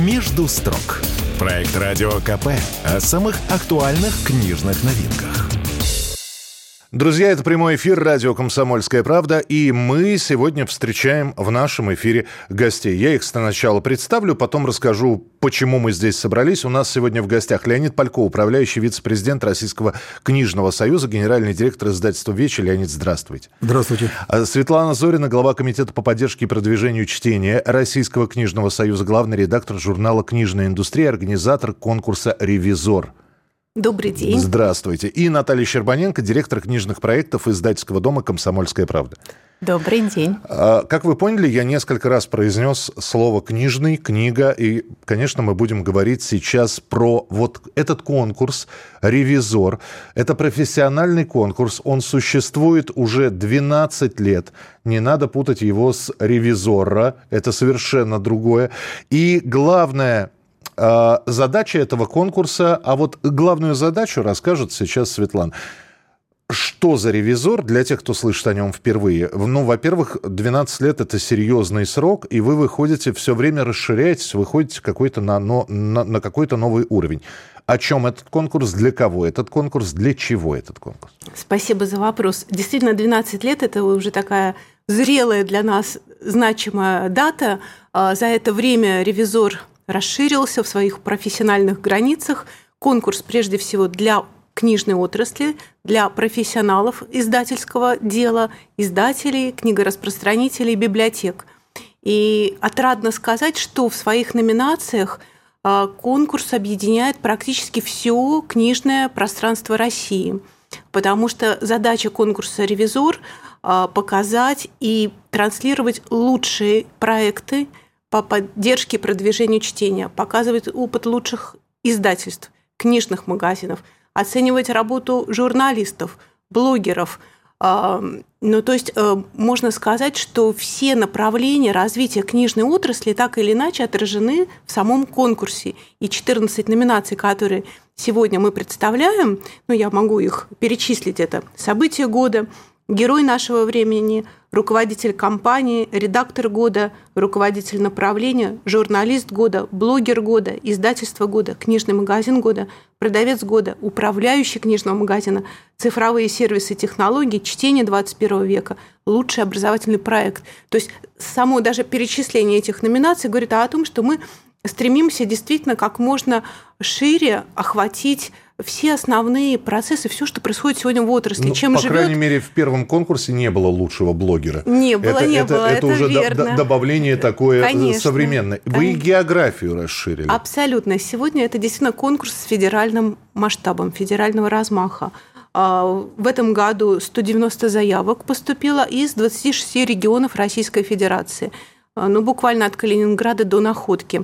«Между строк». Проект «Радио КП» о самых актуальных книжных новинках. Друзья, это прямой эфир радио «Комсомольская правда», и мы сегодня встречаем в нашем эфире гостей. Я их сначала представлю, потом расскажу, почему мы здесь собрались. У нас сегодня в гостях Леонид Палько, управляющий вице-президент Российского книжного союза, генеральный директор издательства «Вечи». Леонид, здравствуйте. Здравствуйте. А, Светлана Зорина, глава комитета по поддержке и продвижению чтения Российского книжного союза, главный редактор журнала «Книжная индустрия», организатор конкурса «Ревизор». Добрый день. Здравствуйте. И Наталья Щербаненко, директор книжных проектов издательского дома «Комсомольская правда». Добрый день. А, Как вы поняли, я несколько раз произнес слово «книжный», «книга», и, конечно, мы будем говорить сейчас про вот этот конкурс «Ревизор». Это профессиональный конкурс, он существует уже 12 лет. Не надо путать его с «Ревизора», это совершенно другое. И главное, задача этого конкурса, а вот главную задачу расскажет сейчас Светлана. Что за ревизор для тех, кто слышит о нем впервые? Ну, во-первых, 12 лет – это серьезный срок, и вы выходите, все время расширяетесь, выходите какой-то на, на, на какой-то новый уровень. О чем этот конкурс, для кого этот конкурс, для чего этот конкурс? Спасибо за вопрос. Действительно, 12 лет – это уже такая зрелая для нас значимая дата. А, За это время ревизор расширился в своих профессиональных границах. Конкурс прежде всего для книжной отрасли, для профессионалов издательского дела, издателей, книгораспространителей, библиотек. И отрадно сказать, что в своих номинациях а, конкурс объединяет практически все книжное пространство России. Потому что задача конкурса «Ревизор» а, показать и транслировать лучшие проекты по поддержке и продвижению чтения, показывать опыт лучших издательств, книжных магазинов, оценивать работу журналистов, блогеров. Ну, то есть э, можно сказать, что все направления развития книжной отрасли так или иначе отражены в самом конкурсе. И 14 номинаций, которые сегодня мы представляем, ну, я могу их перечислить, это «События года», «Герой нашего времени», руководитель компании, редактор года, руководитель направления, журналист года, блогер года, издательство года, книжный магазин года, продавец года, управляющий книжного магазина, цифровые сервисы и технологии, чтение 21 века, лучший образовательный проект. То есть само даже перечисление этих номинаций говорит о том, что мы стремимся действительно как можно шире охватить все основные процессы, все, что происходит сегодня в отрасли, Ну, чем по живет крайней мере, в первом конкурсе не было лучшего блогера. Не было, это, не это, было, Это, это уже верно. до- добавление такое Конечно, современное. Вы и конечно. географию расширили. Абсолютно. Сегодня это действительно конкурс с федеральным масштабом, федерального размаха. А, В этом году 190 заявок поступило из 26 регионов Российской Федерации. А, Ну, буквально от Калининграда до Находки.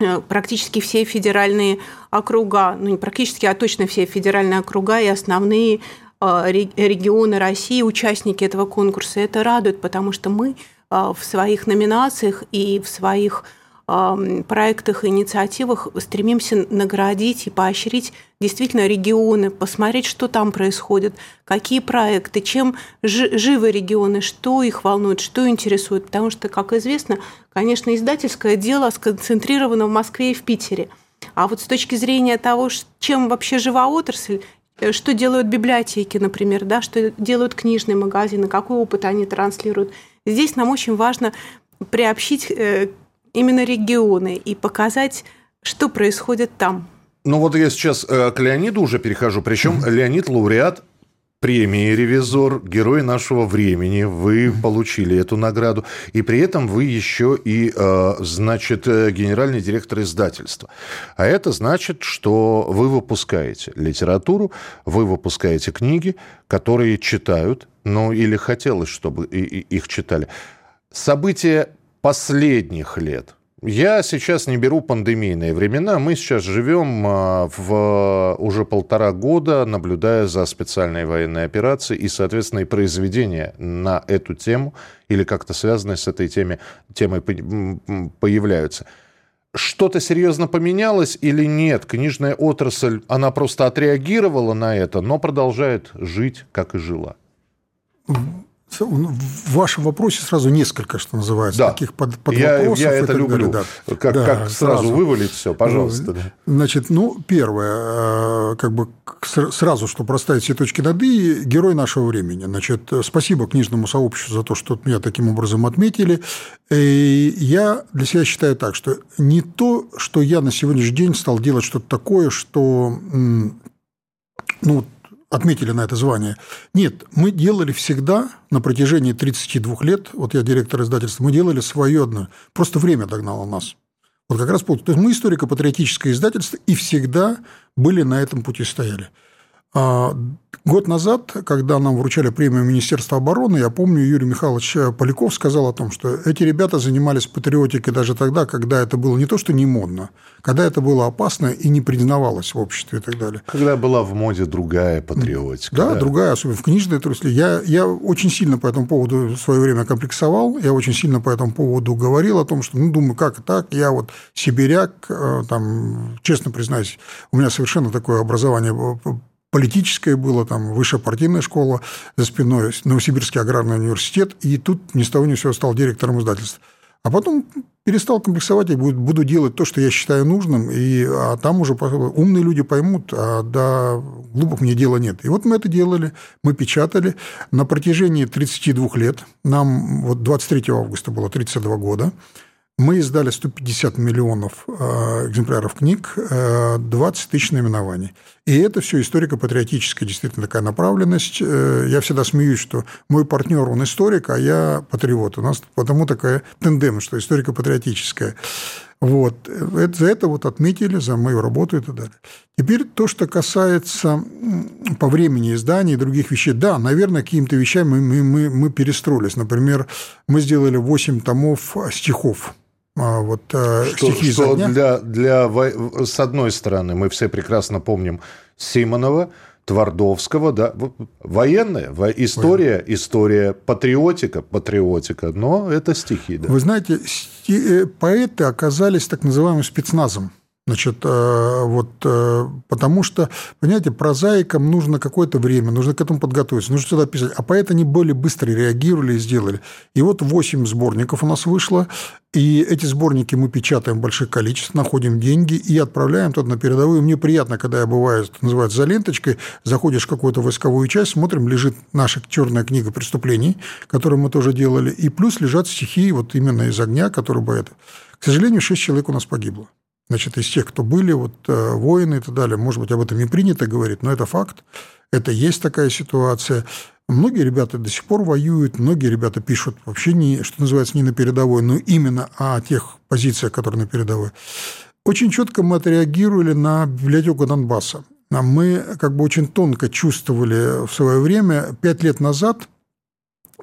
Э, Практически все федеральные округа, ну не практически, а точно все федеральные округа и основные ре- регионы России, участники этого конкурса. Это радует, потому что мы а, в своих номинациях и в своих проектах и инициативах стремимся наградить и поощрить действительно регионы, посмотреть, что там происходит, какие проекты, чем жи- живы регионы, что их волнует, что интересует. Потому что, как известно, конечно, издательское дело сконцентрировано в Москве и в Питере. А вот с точки зрения того, чем вообще жива отрасль, э, что делают библиотеки, например, да, что делают книжные магазины, какой опыт они транслируют. Здесь нам очень важно приобщить э, именно регионы и показать, что происходит там. Ну вот я сейчас э, к Леониду уже перехожу. Причем Леонид лауреат премии «Ревизор», герой нашего времени. Вы получили эту награду. И при этом вы еще и, э, значит, э, генеральный директор издательства. А это значит, что вы выпускаете литературу, вы выпускаете книги, которые читают, ну или хотелось, чтобы их читали. События последних лет. Я сейчас не беру пандемийные времена. Мы сейчас живем а, в уже полтора года, наблюдая за специальной военной операцией и, соответственно, и произведения на эту тему или как-то связанные с этой теме, темой появляются. Что-то серьезно поменялось или нет? Книжная отрасль, она просто отреагировала на это, но продолжает жить, как и жила. В вашем вопросе сразу несколько, что называется, да. таких под, под я, вопросов. Я это люблю. Да. Как, да, как сразу, сразу вывалить все, пожалуйста. Да. Значит, ну, первое, э, как бы сразу, чтобы расставить все точки над «и», герой нашего времени. Значит, спасибо книжному сообществу за то, что меня таким образом отметили. И я для себя считаю так, что не то, что я на сегодняшний день стал делать что-то такое, что ну, отметили на это звание. Нет, мы делали всегда на протяжении 32 лет, вот я директор издательства, мы делали свое одно. Просто время догнало нас. Вот как раз то есть мы историко-патриотическое издательство и всегда были на этом пути стояли. А, год назад, когда нам вручали премию Министерства обороны, я помню, Юрий Михайлович Поляков сказал о том, что эти ребята занимались патриотикой даже тогда, когда это было не то, что не модно, когда это было опасно и не признавалось в обществе и так далее. Когда была в моде другая патриотика. Да, да. другая, особенно в книжной отрасли. Я, я очень сильно по этому поводу в свое время комплексовал, я очень сильно по этому поводу говорил о том, что, ну, думаю, как так, я вот сибиряк, э, там, честно признаюсь, у меня совершенно такое образование политическое было, там высшая партийная школа за спиной, Новосибирский аграрный университет, и тут ни с того ни с сего стал директором издательства. А потом перестал комплексовать и буду делать то, что я считаю нужным, и, а там уже умные люди поймут, а до глупых мне дела нет. И вот мы это делали, мы печатали на протяжении 32 лет, нам вот 23 августа было 32 года, мы издали 150 миллионов э, экземпляров книг, 20 э, тысяч наименований. И это все историко-патриотическая действительно такая направленность. Э, я всегда смеюсь, что мой партнер, он историк, а я патриот. У нас потому такая тенденция, что историко-патриотическая. Вот. За это вот отметили, за мою работу и так далее. Теперь то, что касается по времени издания и других вещей. Да, наверное, какими-то вещами мы, мы, мы перестроились. Например, мы сделали 8 томов стихов вот э, что, стихи что дня. Для, для, с одной стороны, мы все прекрасно помним Симонова, Твардовского, да, военная, история, история, патриотика, патриотика, но это стихи, да. Вы знаете, э, поэты оказались так называемым спецназом. Значит, э, вот, э, потому что, понимаете, прозаикам нужно какое-то время, нужно к этому подготовиться, нужно сюда писать. А поэты они более быстро реагировали и сделали. И вот 8 сборников у нас вышло, и эти сборники мы печатаем в больших количествах, находим деньги и отправляем туда на передовую. Мне приятно, когда я бываю, это называется, за ленточкой, заходишь в какую-то войсковую часть, смотрим, лежит наша черная книга преступлений, которую мы тоже делали, и плюс лежат стихи вот именно из огня, которые поэты. К сожалению, 6 человек у нас погибло значит, из тех, кто были, вот э, воины и так далее. Может быть, об этом не принято говорить, но это факт. Это есть такая ситуация. Многие ребята до сих пор воюют, многие ребята пишут вообще, не, что называется, не на передовой, но именно о тех позициях, которые на передовой. Очень четко мы отреагировали на библиотеку Донбасса. Мы как бы очень тонко чувствовали в свое время, пять лет назад –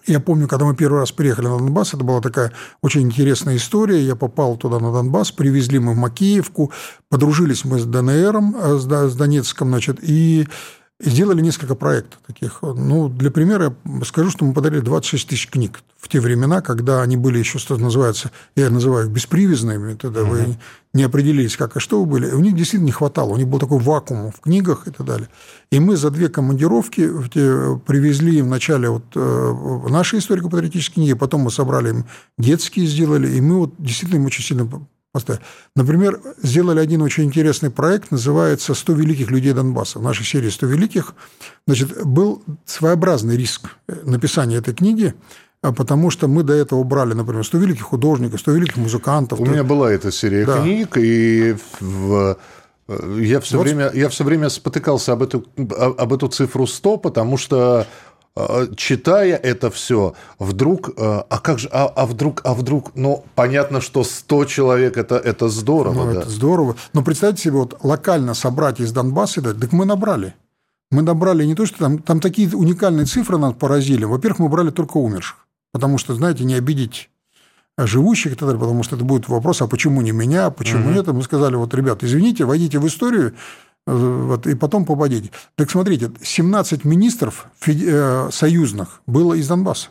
я помню, когда мы первый раз приехали на Донбасс, это была такая очень интересная история. Я попал туда на Донбасс, привезли мы в Макеевку, подружились мы с ДНРом, э, с Донецком, значит, и сделали несколько проектов таких. Ну, для примера я скажу, что мы подарили 26 тысяч книг в те времена, когда они были еще, что называется, я называю их беспривязными, тогда uh-huh. вы не определились, как и что вы были. У них действительно не хватало, у них был такой вакуум в книгах и так далее. И мы за две командировки привезли им вначале вот э, наши историко-патриотические книги, потом мы собрали им детские, сделали, и мы вот действительно им очень сильно Например, сделали один очень интересный проект, называется «100 великих людей Донбасса». В нашей серии «100 великих» значит, был своеобразный риск написания этой книги, а потому что мы до этого брали, например, 100 великих художников, 100 великих музыкантов. У меня была эта серия да. книг, и в э, я все, вот. время, я все время спотыкался об эту, об эту цифру 100, потому что Э, читая это все, вдруг, э, а как же, а, а вдруг, а вдруг, ну, понятно, что 100 человек это, это здорово. Ну, да. это здорово. Но представьте себе, вот локально собрать из Донбасса, да, так мы набрали. Мы набрали не то, что там, там такие уникальные цифры нас поразили. Во-первых, мы брали только умерших. Потому что, знаете, не обидеть живущих и так далее, потому что это будет вопрос, а почему не меня, почему угу. нет. Мы сказали, вот, ребят, извините, войдите в историю, вот, и потом пободить. Так смотрите, 17 министров э, союзных было из Донбасса.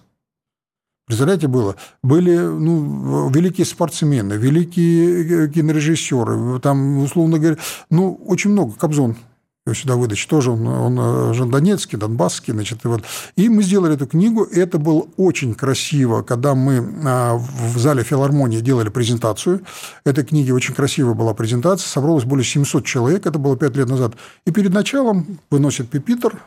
Представляете, было. Были ну, великие спортсмены, великие э, кинорежиссеры, там, условно говоря, ну, очень много. Кобзон Иосиф Давыдович, тоже он, он э, же донецкий, донбасский, значит, и вот. И мы сделали эту книгу, это было очень красиво, когда мы а, в зале филармонии делали презентацию. Этой книги очень красивая была презентация, собралось более 700 человек, это было 5 лет назад. И перед началом выносит пипитер,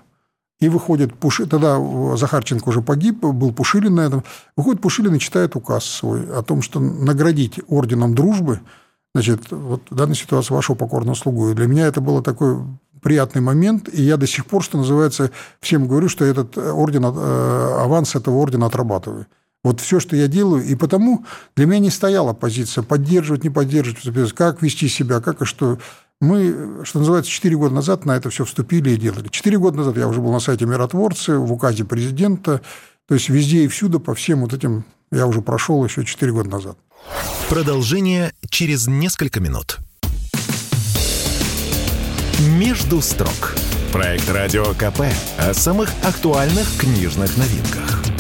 и выходит Пушилин, тогда Захарченко уже погиб, был Пушилин на этом. Выходит Пушилин и читает указ свой о том, что наградить орденом дружбы, значит, вот в данной ситуации вашего покорного слугу. И для меня это было такой приятный момент, и я до сих пор, что называется, всем говорю, что этот орден, э, аванс этого ордена отрабатываю. Вот все, что я делаю, и потому для меня не стояла позиция поддерживать, не поддерживать, как вести себя, как и что. Мы, что называется, 4 года назад на это все вступили и делали. 4 года назад я уже был на сайте Миротворцы, в указе президента, то есть везде и всюду по всем вот этим я уже прошел еще 4 года назад. Продолжение через несколько минут. «Между строк». Проект «Радио КП» о самых актуальных книжных новинках.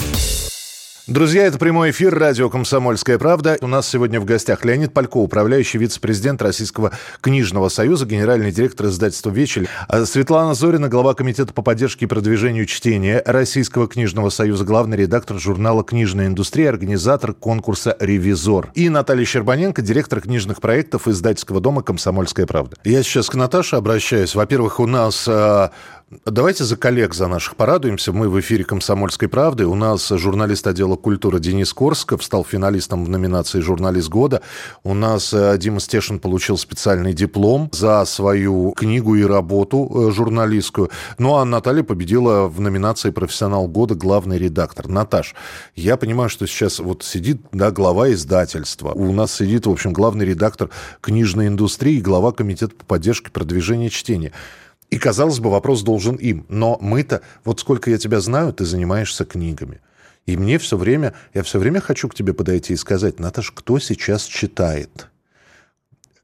Друзья, это прямой эфир радио «Комсомольская правда». У нас сегодня в гостях Леонид Палько, управляющий вице-президент Российского книжного союза, генеральный директор издательства «Вечель». А Светлана Зорина, глава комитета по поддержке и продвижению чтения Российского книжного союза, главный редактор журнала «Книжная индустрия», организатор конкурса «Ревизор». И Наталья Щербаненко, директор книжных проектов издательского дома «Комсомольская правда». Я сейчас к Наташе обращаюсь. Во-первых, у нас а, Давайте за коллег за наших порадуемся. Мы в эфире «Комсомольской правды». У нас журналист отдела культуры Денис Корсков стал финалистом в номинации «Журналист года». У нас э, Дима Стешин получил специальный диплом за свою книгу и работу э, журналистскую. Ну а Наталья победила в номинации «Профессионал года» главный редактор. Наташ, я понимаю, что сейчас вот сидит да, глава издательства. У нас сидит, в общем, главный редактор книжной индустрии, глава комитета по поддержке продвижения чтения. И, казалось бы, вопрос должен им. Но мы-то, вот сколько я тебя знаю, ты занимаешься книгами. И мне все время, я все время хочу к тебе подойти и сказать, Наташ, кто сейчас читает?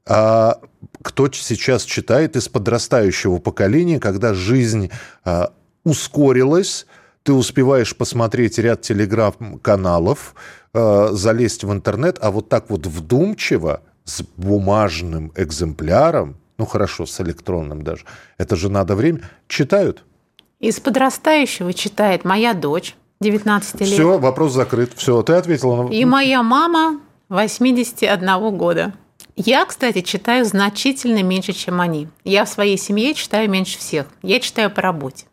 А кто сейчас читает из подрастающего поколения, когда жизнь а, ускорилась, ты успеваешь посмотреть ряд телеграм-каналов, а, залезть в интернет, а вот так вот вдумчиво, с бумажным экземпляром, ну хорошо, с электронным даже, это же надо время, читают. Из подрастающего читает моя дочь, 19 лет. Все, вопрос закрыт. Все, ты ответила. И моя мама 81 года. Я, кстати, читаю значительно меньше, чем они. Я в своей семье читаю меньше всех. Я читаю по работе.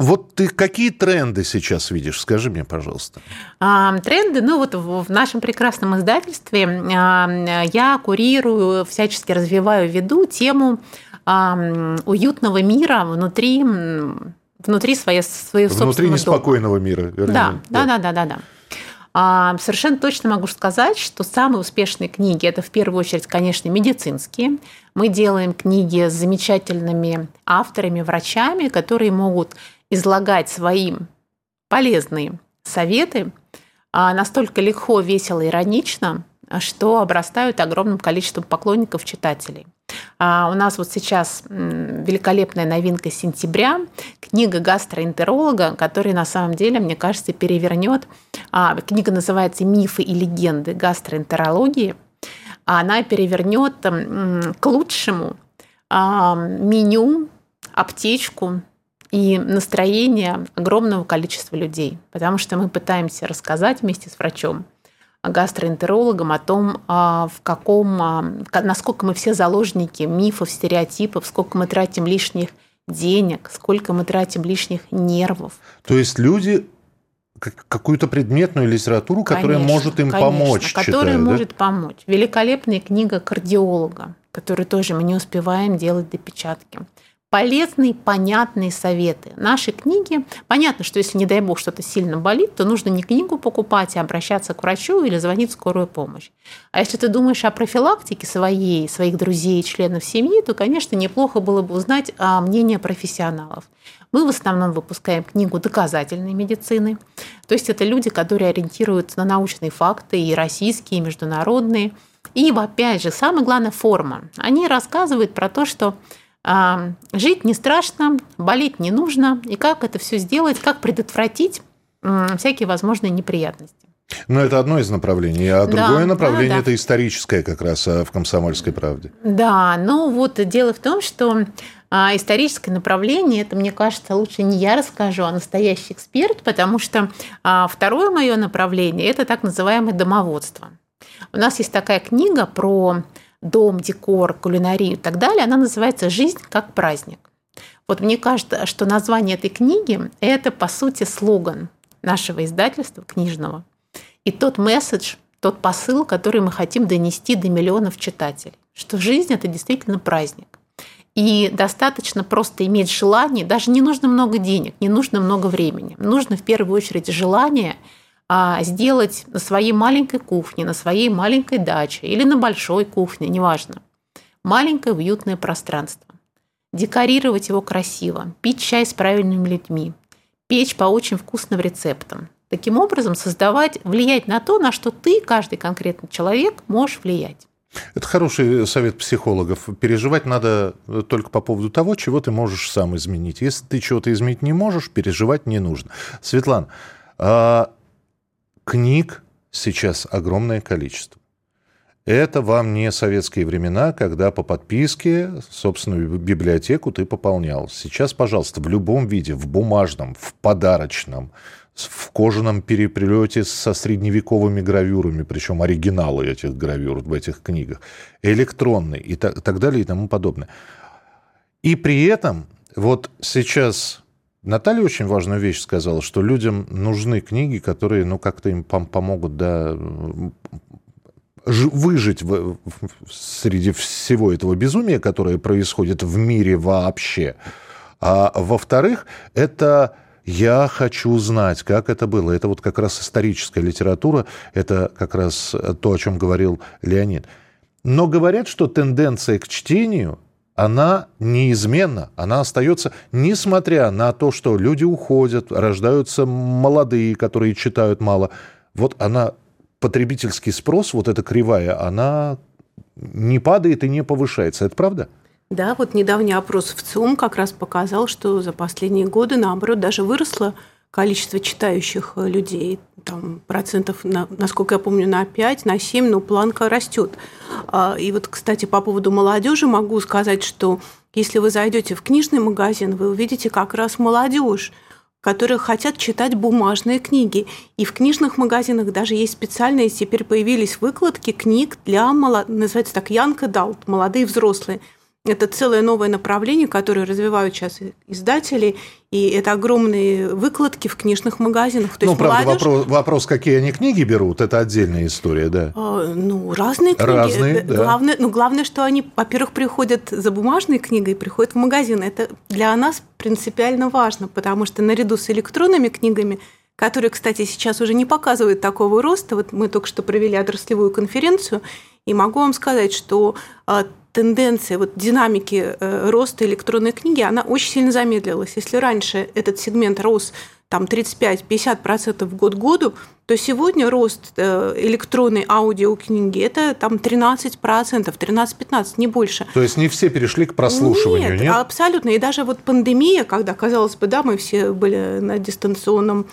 Вот ты какие тренды сейчас видишь? Скажи мне, пожалуйста. А, тренды, ну вот в нашем прекрасном издательстве я курирую, всячески развиваю, веду тему уютного мира внутри внутри своей, своей Внутри неспокойного дома. мира. Вернее. Да, да, да, да, да, да. А, совершенно точно могу сказать, что самые успешные книги это в первую очередь, конечно, медицинские. Мы делаем книги с замечательными авторами, врачами, которые могут излагать своим полезные советы а, настолько легко, весело, иронично, что обрастают огромным количеством поклонников, читателей. А у нас вот сейчас великолепная новинка сентября, книга гастроэнтеролога, которая на самом деле, мне кажется, перевернет. А, книга называется «Мифы и легенды гастроэнтерологии». Она перевернет к лучшему меню, аптечку и настроение огромного количества людей, потому что мы пытаемся рассказать вместе с врачом, гастроэнтерологом о том, а, в каком, а, насколько мы все заложники мифов, стереотипов, сколько мы тратим лишних денег, сколько мы тратим лишних нервов. То есть люди какую-то предметную литературу, которая конечно, может им конечно, помочь. Которая читают, может да? помочь. Великолепная книга кардиолога, которую тоже мы не успеваем делать до печатки полезные, понятные советы. Наши книги, понятно, что если, не дай бог, что-то сильно болит, то нужно не книгу покупать, а обращаться к врачу или звонить в скорую помощь. А если ты думаешь о профилактике своей, своих друзей, членов семьи, то, конечно, неплохо было бы узнать а, мнение профессионалов. Мы в основном выпускаем книгу доказательной медицины. То есть это люди, которые ориентируются на научные факты, и российские, и международные. И, опять же, самое главное, форма. Они рассказывают про то, что жить не страшно, болеть не нужно, и как это все сделать, как предотвратить всякие возможные неприятности. Но это одно из направлений, а да, другое направление да, да. это историческое как раз а, в «Комсомольской правде». Да, ну вот дело в том, что А историческое направление, это, мне кажется, лучше не я расскажу, а настоящий эксперт, потому что а, второе мое направление – это так называемое домоводство. У нас есть такая книга про дом, декор, кулинарию и так далее. Она называется «Жизнь как праздник». Вот мне кажется, что название этой книги – это, по сути, слоган нашего издательства книжного. И тот месседж, тот посыл, который мы хотим донести до миллионов читателей, что жизнь – это действительно праздник. И достаточно просто иметь желание, даже не нужно много денег, не нужно много времени. Нужно в первую очередь желание а, сделать на своей маленькой кухне, на своей маленькой даче или на большой кухне, неважно, маленькое уютное пространство. Декорировать его красиво, пить чай с правильными людьми, печь по очень вкусным рецептам. Таким образом, создавать, влиять на то, на что ты, каждый конкретный человек, можешь влиять. Это хороший совет психологов. Переживать надо только по поводу того, чего ты можешь сам изменить. Если ты чего-то изменить не можешь, переживать не нужно. Светлана, а книг сейчас огромное количество. Это вам не советские времена, когда по подписке собственную библиотеку ты пополнял. Сейчас, пожалуйста, в любом виде, в бумажном, в подарочном, в кожаном переплете со средневековыми гравюрами, причем оригиналы этих гравюр в этих книгах, электронный и так, так далее и тому подобное. И при этом вот сейчас Наталья очень важную вещь сказала, что людям нужны книги, которые, ну, как-то им помогут, да, выжить в, среди всего этого безумия, которое происходит в мире вообще. А во-вторых, это я хочу знать, как это было. Это вот как раз историческая литература, это как раз то, о чем говорил Леонид. Но говорят, что тенденция к чтению, она неизменна, она остается, несмотря на то, что люди уходят, рождаются молодые, которые читают мало. Вот она, потребительский спрос, вот эта кривая, она не падает и не повышается. Это правда? Да, вот недавний опрос в ЦИОМ как раз показал, что за последние годы, наоборот, даже выросло количество читающих э, людей. Там процентов, на, насколько я помню, на 5, на 7, но планка растет. А, и вот, кстати, по поводу молодежи могу сказать, что если вы зайдете в книжный магазин, вы увидите как раз молодежь которые хотят читать бумажные книги. И в книжных магазинах даже есть специальные, теперь появились выкладки книг для, называется так, young adult, молодые взрослые – это целое новое направление, которое развивают сейчас издатели, и это огромные выкладки в книжных магазинах. То ну, правда, молодежь... вопрос, вопрос, какие они книги берут, это отдельная история, да? А, ну, разные книги. Разные, да. Главное, ну, главное, что они, во-первых, приходят за бумажной книгой, приходят в магазин. Это для нас принципиально важно, потому что наряду с электронными книгами которые, кстати, сейчас уже не показывают такого роста. Вот мы только что провели отраслевую конференцию, и могу вам сказать, что а, тенденция вот динамики э, роста электронной книги, она очень сильно замедлилась. Если раньше этот сегмент рос там 35-50% в год году, то сегодня рост э, электронной аудиокниги – это там 13%, 13-15%, не больше. То есть не все перешли к прослушиванию, нет? Нет, абсолютно. И даже вот пандемия, когда, казалось бы, да, мы все были на дистанционном,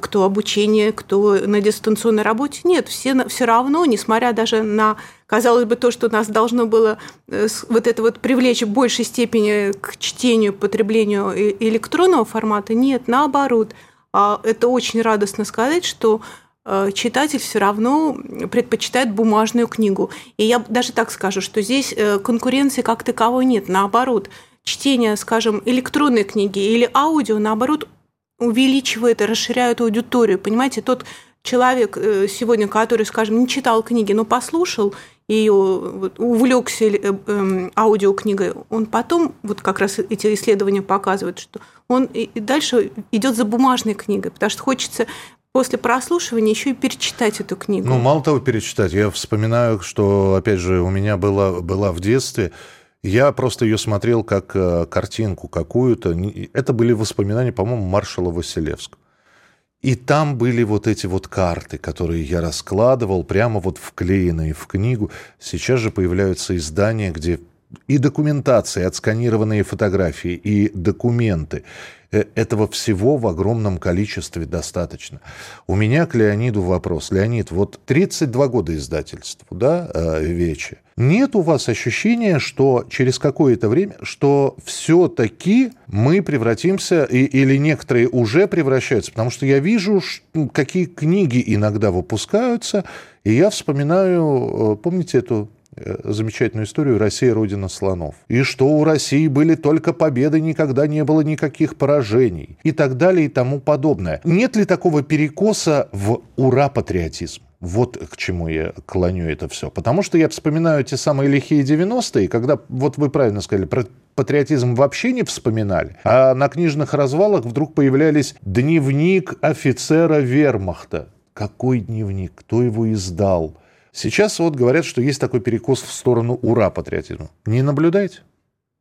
кто обучение, кто на дистанционной работе, нет, все, все равно, несмотря даже на казалось бы, то, что нас должно было э, вот это вот привлечь в большей степени к чтению, потреблению электронного формата, нет, наоборот. А это очень радостно сказать, что э, читатель все равно предпочитает бумажную книгу. И я даже так скажу, что здесь э, конкуренции как таковой нет. Наоборот, чтение, скажем, электронной книги или аудио, наоборот, увеличивает и расширяет аудиторию. Понимаете, тот человек сегодня, который, скажем, не читал книги, но послушал ее увлекся э, эм, аудиокнигой, он потом, вот как раз эти исследования показывают, что он и дальше идет за бумажной книгой, потому что хочется после прослушивания еще и перечитать эту книгу. Ну, мало того, перечитать. Я вспоминаю, что, опять же, у меня была, была в детстве я просто ее смотрел как э, картинку какую-то. Это были воспоминания, по-моему, маршала Василевского. И там были вот эти вот карты, которые я раскладывал, прямо вот вклеенные в книгу. Сейчас же появляются издания, где и документации, отсканированные фотографии, и документы. Э, этого всего в огромном количестве достаточно. У меня к Леониду вопрос. Леонид, вот 32 года издательству, да, э, Вече. Нет у вас ощущения, что через какое-то время, что все-таки мы превратимся, и, или некоторые уже превращаются, потому что я вижу, какие книги иногда выпускаются, и я вспоминаю, э, помните эту Э, замечательную историю «Россия – родина слонов». И что у России были только победы, никогда не было никаких поражений. И так далее и тому подобное. Нет ли такого перекоса в ура-патриотизм? Вот к чему я клоню это все. Потому что я вспоминаю те самые лихие 90-е, когда, вот вы правильно сказали, про патриотизм вообще не вспоминали, а на книжных развалах вдруг появлялись «Дневник офицера вермахта». Какой дневник? Кто его издал? Сейчас вот говорят, что есть такой перекос в сторону ура патриотизма. Не наблюдаете?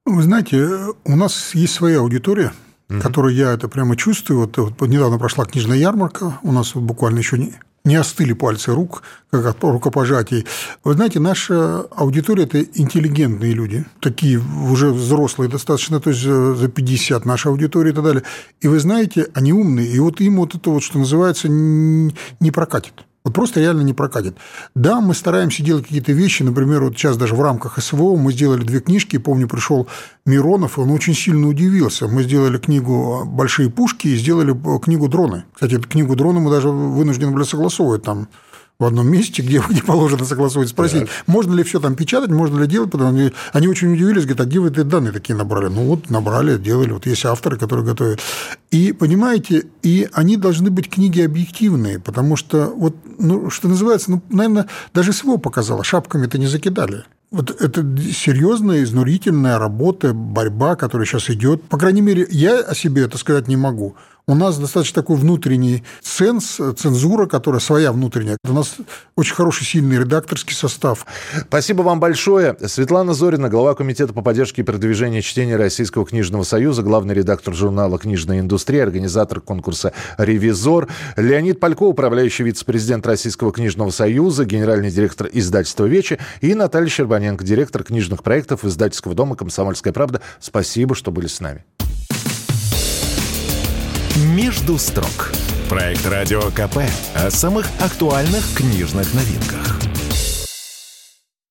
Вы знаете, у нас есть своя аудитория, угу. которую я это прямо чувствую. Вот, вот недавно прошла книжная ярмарка, у нас вот буквально еще не, не остыли пальцы рук, как от рукопожатий. Вы знаете, наша аудитория – это интеллигентные люди, такие уже взрослые достаточно, то есть за 50 наша аудитория и так далее. И вы знаете, они умные, и вот им вот это вот, что называется, не прокатит. Вот просто реально не прокатит. Да, мы стараемся делать какие-то вещи. Например, вот сейчас даже в рамках СВО мы сделали две книжки. Помню, пришел Миронов, и он очень сильно удивился. Мы сделали книгу «Большие пушки» и сделали книгу «Дроны». Кстати, эту книгу «Дроны» мы даже вынуждены были согласовывать там в одном месте, где, где положено согласовать, спросить, так. можно ли все там печатать, можно ли делать, потому что они очень удивились, говорят, а где вы эти данные такие набрали? Ну вот набрали, делали, вот есть авторы, которые готовят. И понимаете, и они должны быть книги объективные, потому что вот, ну, что называется, ну, наверное, даже СВО показало, шапками-то не закидали. Вот это серьезная, изнурительная работа, борьба, которая сейчас идет. По крайней мере, я о себе это сказать не могу у нас достаточно такой внутренний ценз, цензура, которая своя внутренняя. У нас очень хороший, сильный редакторский состав. Спасибо вам большое. Светлана Зорина, глава Комитета по поддержке и продвижению чтения Российского книжного союза, главный редактор журнала «Книжная индустрия», организатор конкурса «Ревизор». Леонид Палько, управляющий вице-президент Российского книжного союза, генеральный директор издательства «Вечи» и Наталья Щербаненко, директор книжных проектов издательского дома «Комсомольская правда». Спасибо, что были с нами. «Между строк». Проект «Радио КП» о самых актуальных книжных новинках.